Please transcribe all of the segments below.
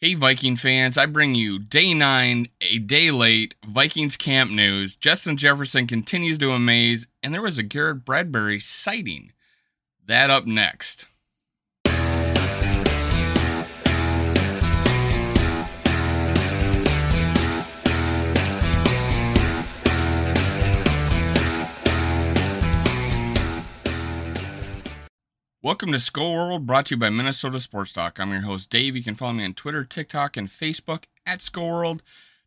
Hey, Viking fans, I bring you day nine, a day late, Vikings camp news. Justin Jefferson continues to amaze, and there was a Garrett Bradbury sighting. That up next. Welcome to Skull World, brought to you by Minnesota Sports Talk. I'm your host Dave. You can follow me on Twitter, TikTok, and Facebook at Skull World.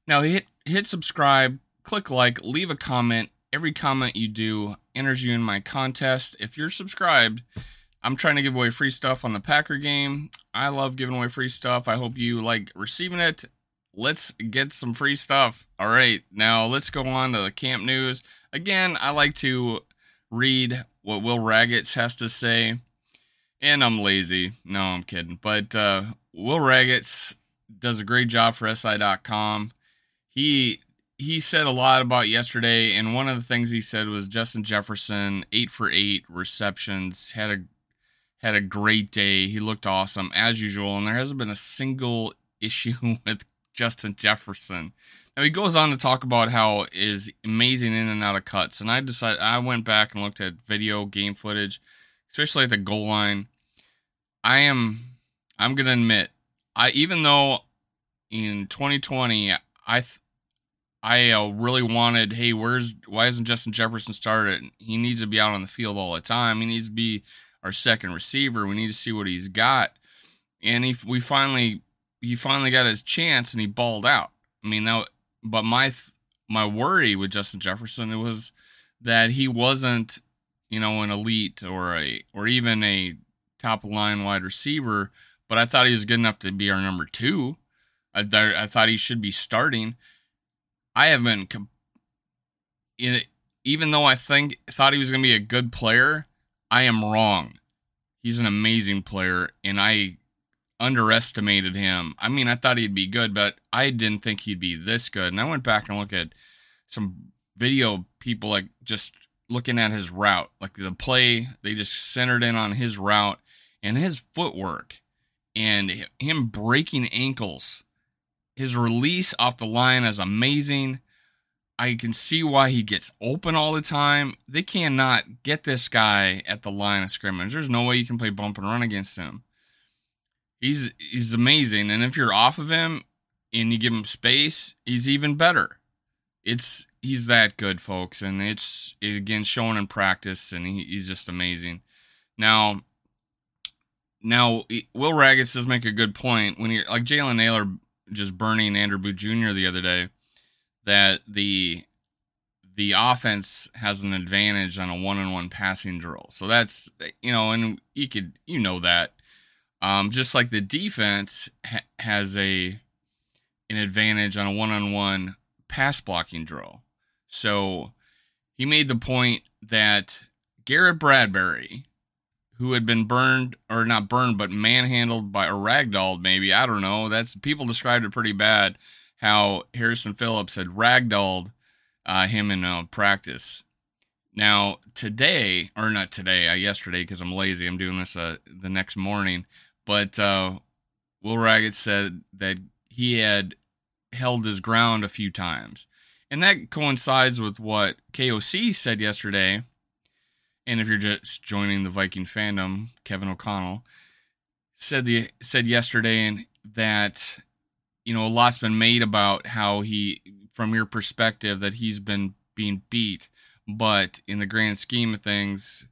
Now hit hit subscribe, click like, leave a comment. Every comment you do enters you in my contest. If you're subscribed, I'm trying to give away free stuff on the Packer game. I love giving away free stuff. I hope you like receiving it. Let's get some free stuff. All right, now let's go on to the camp news. Again, I like to read what Will Ragatz has to say and I'm lazy. No, I'm kidding. But uh, Will Ragatz does a great job for SI.com. He he said a lot about yesterday, and one of the things he said was Justin Jefferson, eight for eight receptions, had a had a great day. He looked awesome as usual, and there hasn't been a single issue with Justin Jefferson. Now he goes on to talk about how is amazing in and out of cuts, and I decided I went back and looked at video game footage, especially at the goal line. I am I'm gonna admit I even though in 2020 I th- I uh, really wanted hey where's why isn't Justin Jefferson started? He needs to be out on the field all the time. He needs to be our second receiver. We need to see what he's got. And he we finally he finally got his chance and he balled out. I mean now but my th- my worry with Justin Jefferson it was that he wasn't you know an elite or a or even a top line wide receiver, but I thought he was good enough to be our number two. I, th- I thought he should be starting. I haven't, com- in, even though I think thought he was going to be a good player, I am wrong. He's an amazing player, and I underestimated him. I mean, I thought he'd be good, but I didn't think he'd be this good. And I went back and looked at some video people like just looking at his route, like the play, they just centered in on his route and his footwork and him breaking ankles. His release off the line is amazing. I can see why he gets open all the time. They cannot get this guy at the line of scrimmage. There's no way you can play bump and run against him. He's he's amazing, and if you're off of him and you give him space, he's even better. It's he's that good, folks, and it's again shown in practice, and he, he's just amazing. Now, now, Will Ragatz does make a good point when you're like Jalen Nailor just burning Andrew Booth Jr. the other day that the the offense has an advantage on a one-on-one passing drill. So that's you know, and you could you know that. Um, just like the defense ha- has a an advantage on a one-on-one pass blocking drill. So he made the point that Garrett Bradbury who had been burned or not burned but manhandled by a ragdolled maybe. I don't know. That's people described it pretty bad how harrison phillips had ragdolled uh, him in uh, practice. Now today or not today uh, yesterday because i'm lazy i'm doing this uh, the next morning but uh, Will Ragatz said that he had held his ground a few times. And that coincides with what koc said yesterday and if you're just joining the Viking fandom, Kevin O'Connell said the said yesterday and that you know a lot's been made about how he from your perspective that he's been being beat, but in the grand scheme of things,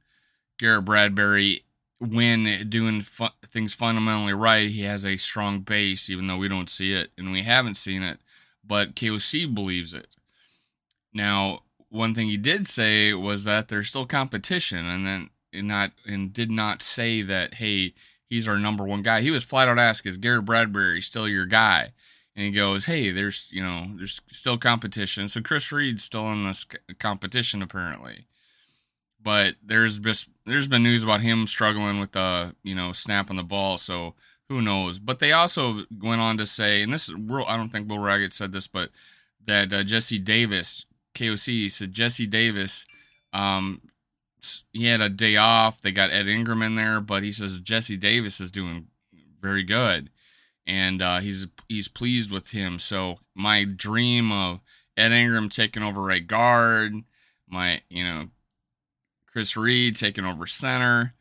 Garrett Bradbury when doing fu- things fundamentally right, he has a strong base, even though we don't see it and we haven't seen it. But KOC believes it. Now, one thing he did say was that there's still competition, and then and not and did not say that hey he's our number one guy. He was flat out asked is Garrett Bradbury still your guy, and he goes hey there's you know there's still competition. So Chris Reed's still in this competition apparently, but there's just there's been news about him struggling with the you know snapping the ball. So who knows? But they also went on to say, and this. I don't think Will Ragatz said this, but that uh, Jesse Davis KOC said Jesse Davis, um, he had a day off. They got Ed Ingram in there, but he says Jesse Davis is doing very good. and uh, he's he's pleased with him. So my dream of Ed Ingram taking over right guard, my you know Chris Reed taking over center,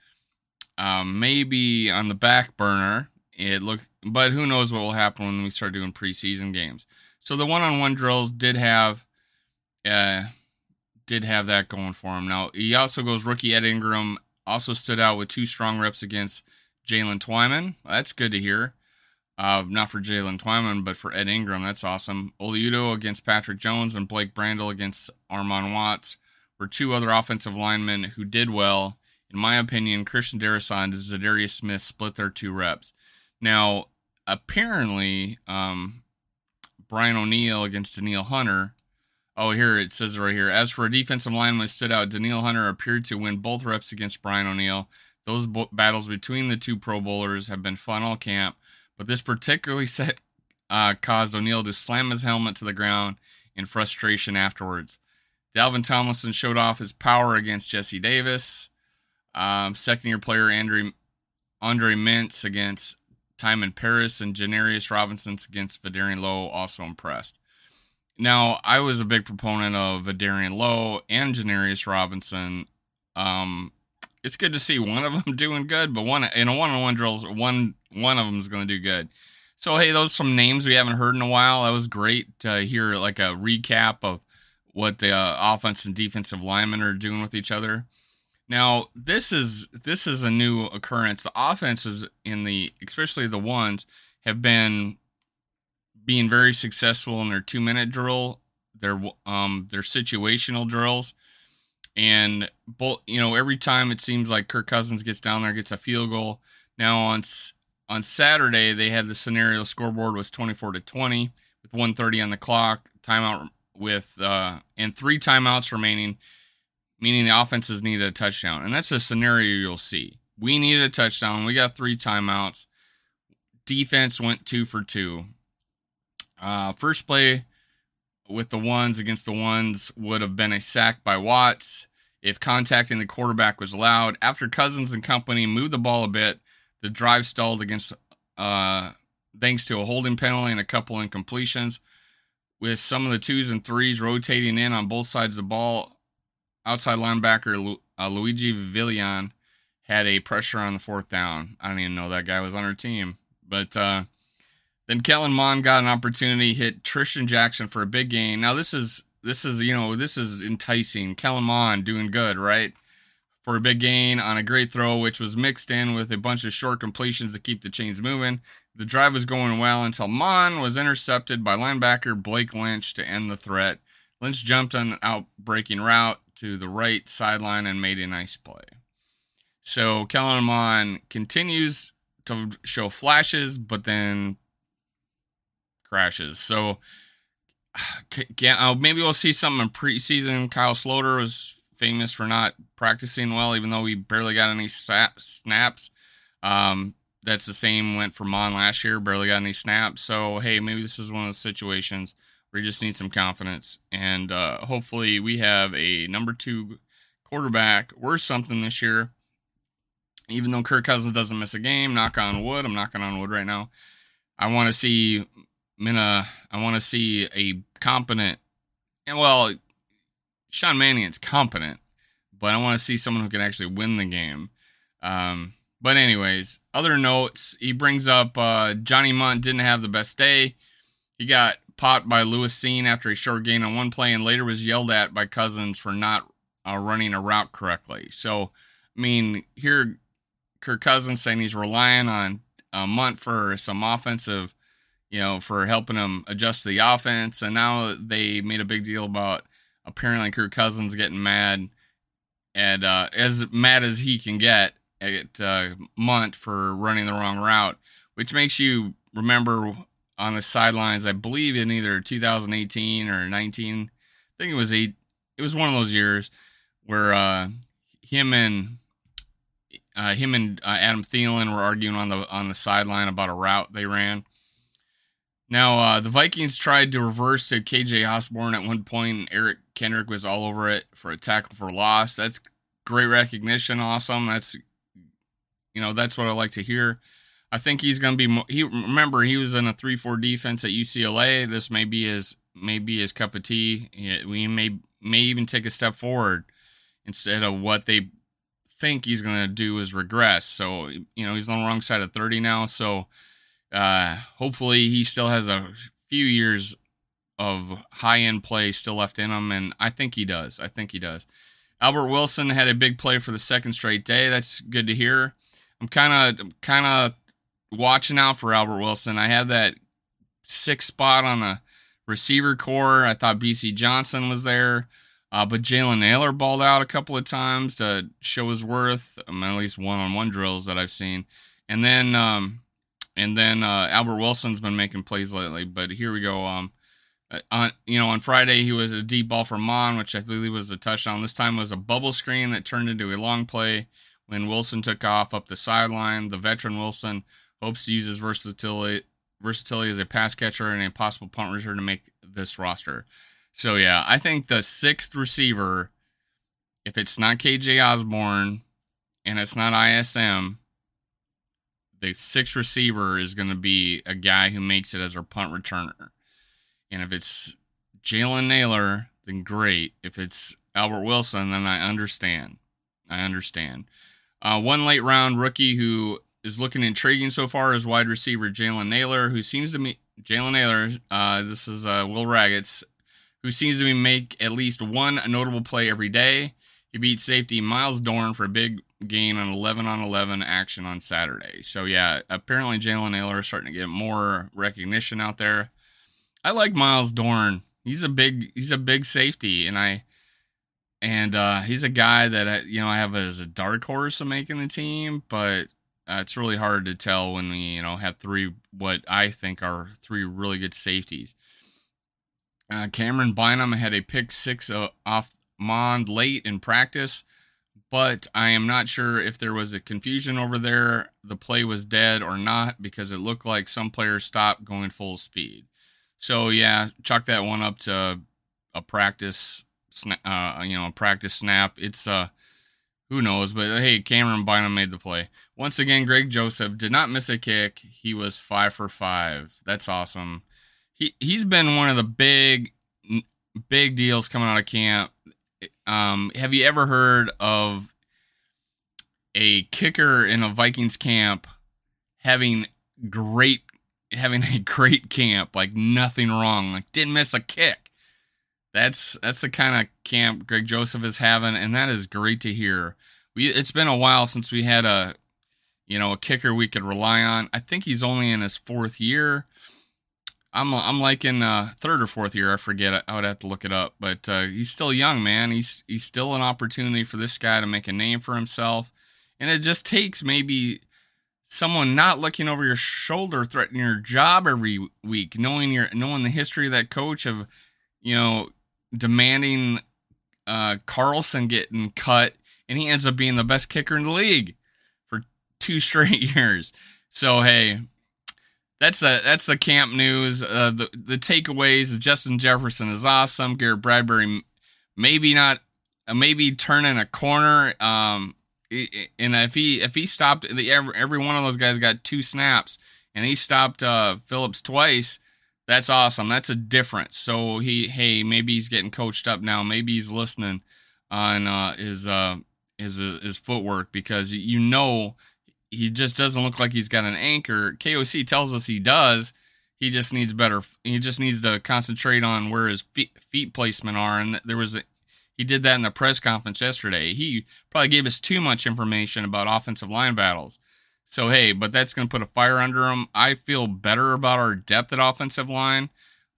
um, maybe on the back burner. It look, but who knows what will happen when we start doing preseason games. So the one-on-one drills did have, uh, did have that going for him. Now he also goes rookie Ed Ingram also stood out with two strong reps against Jalen Twyman. That's good to hear. Uh, not for Jalen Twyman, but for Ed Ingram. That's awesome. Oli Udoh against Patrick Jones and Blake Brandel against Armon Watts were two other offensive linemen who did well. In my opinion, Christian Darrisaw and Za'Darius Smith split their two reps. Now, apparently, um, Brian O'Neill against Danielle Hunter. Oh, here it says right here. As for a defensive lineman stood out, Danielle Hunter appeared to win both reps against Brian O'Neill. Those battles between the two Pro Bowlers have been fun all camp but this particularly set uh, caused O'Neill to slam his helmet to the ground in frustration afterwards. Dalvin Tomlinson showed off his power against Jesse Davis. Um, second year player Andre, Andre Mintz against Timon Parris and Janarius Robinson against Vederian Lowe also impressed. Now, I was a big proponent of Vederian Lowe and Janarius Robinson. Um, it's good to see one of them doing good, but one in a one-on-one drills, one one of them is going to do good. So hey, those some names we haven't heard in a while. That was great to hear like a recap of what the uh, offense and defensive linemen are doing with each other. Now this is this is a new occurrence. The offenses in the especially the ones have been being very successful in their two minute drill, their um their situational drills, and both you know every time it seems like Kirk Cousins gets down there gets a field goal. Now on on Saturday, they had the scenario scoreboard was 24 to 20 with 130 on the clock, timeout with uh, and three timeouts remaining, meaning the offenses needed a touchdown. And that's a scenario you'll see. We needed a touchdown. We got three timeouts. Defense went two for two. Uh, first play with the ones against the ones would have been a sack by Watts if contacting the quarterback was allowed. After Cousins and company moved the ball a bit, the drive stalled against, uh, thanks to a holding penalty and a couple incompletions. With some of the twos and threes rotating in on both sides of the ball, outside linebacker Lu- uh, Luiji Vilain had a pressure on the fourth down. I don't even know that guy was on our team. But uh, then Kellen Mond got an opportunity, hit Trishton Jackson for a big gain. Now this is this is you know this is enticing. Kellen Mond doing good, right? for a big gain on a great throw, which was mixed in with a bunch of short completions to keep the chains moving. The drive was going well until Mond was intercepted by linebacker Blake Lynch to end the threat. Lynch jumped on an out-breaking route to the right sideline and made a nice play. So Kellen Mond continues to show flashes, but then crashes. So uh, maybe we'll see something in preseason. Kyle Sloter was famous for not practicing well, even though we barely got any snaps. Um, that's the same went for Mond last year, barely got any snaps. So hey, maybe this is one of those situations where you just need some confidence, and uh, hopefully we have a number two quarterback worth something this year. Even though Kirk Cousins doesn't miss a game, knock on wood. I'm knocking on wood right now. I want to see Mina. I want to see a competent, and well, Sean Mannion's competent, but I want to see someone who can actually win the game. Um, but anyways, other notes. He brings up uh, Johnny Mundt didn't have the best day. He got popped by Lewis Cine after a short gain on one play, and later was yelled at by Cousins for not uh, running a route correctly. So, I mean, here Kirk Cousins saying he's relying on uh, Mundt for some offensive, you know, for helping him adjust the offense, and now they made a big deal about apparently Kirk Cousins getting mad and uh, as mad as he can get at uh, Mundt for running the wrong route, which makes you remember on the sidelines. I believe in either 2018 or 19. I think it was eight. It was one of those years where uh, him and uh, him and uh, Adam Thielen were arguing on the on the sideline about a route they ran. Now, uh, the Vikings tried to reverse to KJ Osborn at one point, and Eric Kendrick was all over it for a tackle for loss. That's great recognition. Awesome. That's, you know, that's what I like to hear. I think he's going to be. He remember he was in a three-four defense at UCLA. This may be his may be his cup of tea. We may may even take a step forward instead of what they think he's going to do is regress. So you know he's on the wrong side of thirty now. So uh, hopefully he still has a few years of high end play still left in him, and I think he does. I think he does. Albert Wilson had a big play for the second straight day. That's good to hear. I'm kind of kind of watching out for Albert Wilson. I have that sixth spot on the receiver core. I thought Bisi Johnson was there, uh, but Jalen Nailor balled out a couple of times to show his worth. At least one-on-one drills that I've seen, and then um, and then uh, Albert Wilson's been making plays lately. But here we go. Um, uh, on you know on Friday he was a deep ball for Mond, which I believe was a touchdown. This time was a bubble screen that turned into a long play when Wilson took off up the sideline. The veteran Wilson hopes to use his versatility versatility as a pass catcher and a possible punt return to make this roster. So yeah, I think the sixth receiver, if it's not KJ Osborn and it's not ISM, the sixth receiver is going to be a guy who makes it as our punt returner. And if it's Jalen Nailor, then great. If it's Albert Wilson, then I understand. I understand. Uh, one late round rookie who is looking intriguing so far is wide receiver Jalen Nailor, who seems to me Jalen Nailor. Uh, this is uh, Will Ragatz's, who seems to be make at least one notable play every day. He beat safety Myles Dorn for a big gain an 11 on 11 action on Saturday. So yeah, apparently Jalen Nailor is starting to get more recognition out there. I like Myles Dorn. He's a big he's a big safety, and I and uh, he's a guy that I, you know I have as a dark horse of making the team, but uh, it's really hard to tell when we you know have three what I think are three really good safeties. Uh, Camryn Bynum had a pick six uh, off Mond late in practice, but I am not sure if there was a confusion over there. The play was dead or not because it looked like some players stopped going full speed. So yeah, chalk that one up to a practice, uh, you know, a practice snap. It's uh, who knows? But hey, Camryn Bynum made the play once again. Greg Joseph did not miss a kick. He was five for five. That's awesome. He he's been one of the big big deals coming out of camp. Um, have you ever heard of a kicker in a Vikings camp having great having a great camp, like nothing wrong, like didn't miss a kick. That's that's the kind of camp Greg Joseph is having, and that is great to hear. We it's been a while since we had a you know a kicker we could rely on. I think he's only in his fourth year. I'm I'm like in uh, third or fourth year. I forget. I would have to look it up, but uh, he's still young, man. He's he's still an opportunity for this guy to make a name for himself, and it just takes maybe someone not looking over your shoulder threatening your job every week knowing your knowing the history of that coach of you know demanding uh Carlson getting cut and he ends up being the best kicker in the league for two straight years so hey that's a that's the camp news. Uh the the takeaways Justin Jefferson is awesome. Garrett Bradbury maybe not uh, maybe turning a corner um and if he if he stopped the every, every one of those guys got two snaps and he stopped uh Phillips twice that's awesome. That's a difference. So he hey maybe he's getting coached up now. Maybe he's listening on uh his uh his uh, his footwork because you know he just doesn't look like he's got an anchor KOC tells us he does he just needs better he just needs to concentrate on where his feet, feet placement are and there was a, he did that in the press conference yesterday. He probably gave us too much information about offensive line battles. So, hey, but that's going to put a fire under him. I feel better about our depth at offensive line.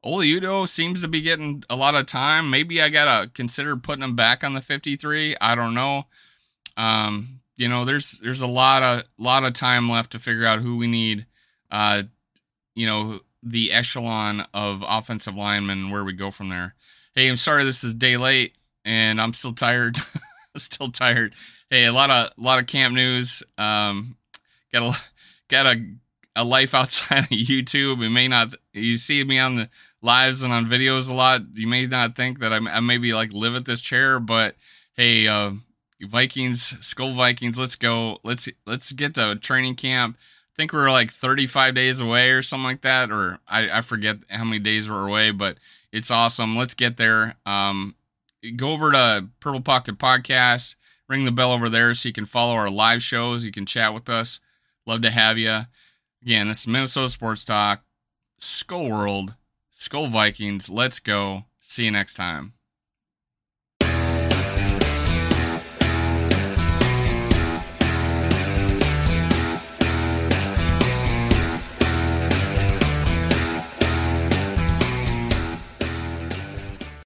Oli Udoh seems to be getting a lot of time. Maybe I got to consider putting him back on the 53. I don't know. Um, you know, there's there's a lot of lot of time left to figure out who we need. Uh, you know, the echelon of offensive linemen, where we go from there. Hey, I'm sorry this is day late and I'm still tired. still tired. Hey, a lot of a lot of camp news. Um, got a got a a life outside of YouTube. We may not. You see me on the lives and on videos a lot. You may not think that I'm, I maybe like live at this chair, but hey, uh, Vikings, Skull Vikings, let's go. Let's let's get to training camp. I think we are like 35 days away or something like that, or I, I forget how many days we're away, but it's awesome. Let's get there. Um, go over to Purple Pocket Podcast, ring the bell over there so you can follow our live shows. You can chat with us. Love to have you. Again, this is Minnesota Sports Talk, Skull World, Skull Vikings. Let's go. See you next time.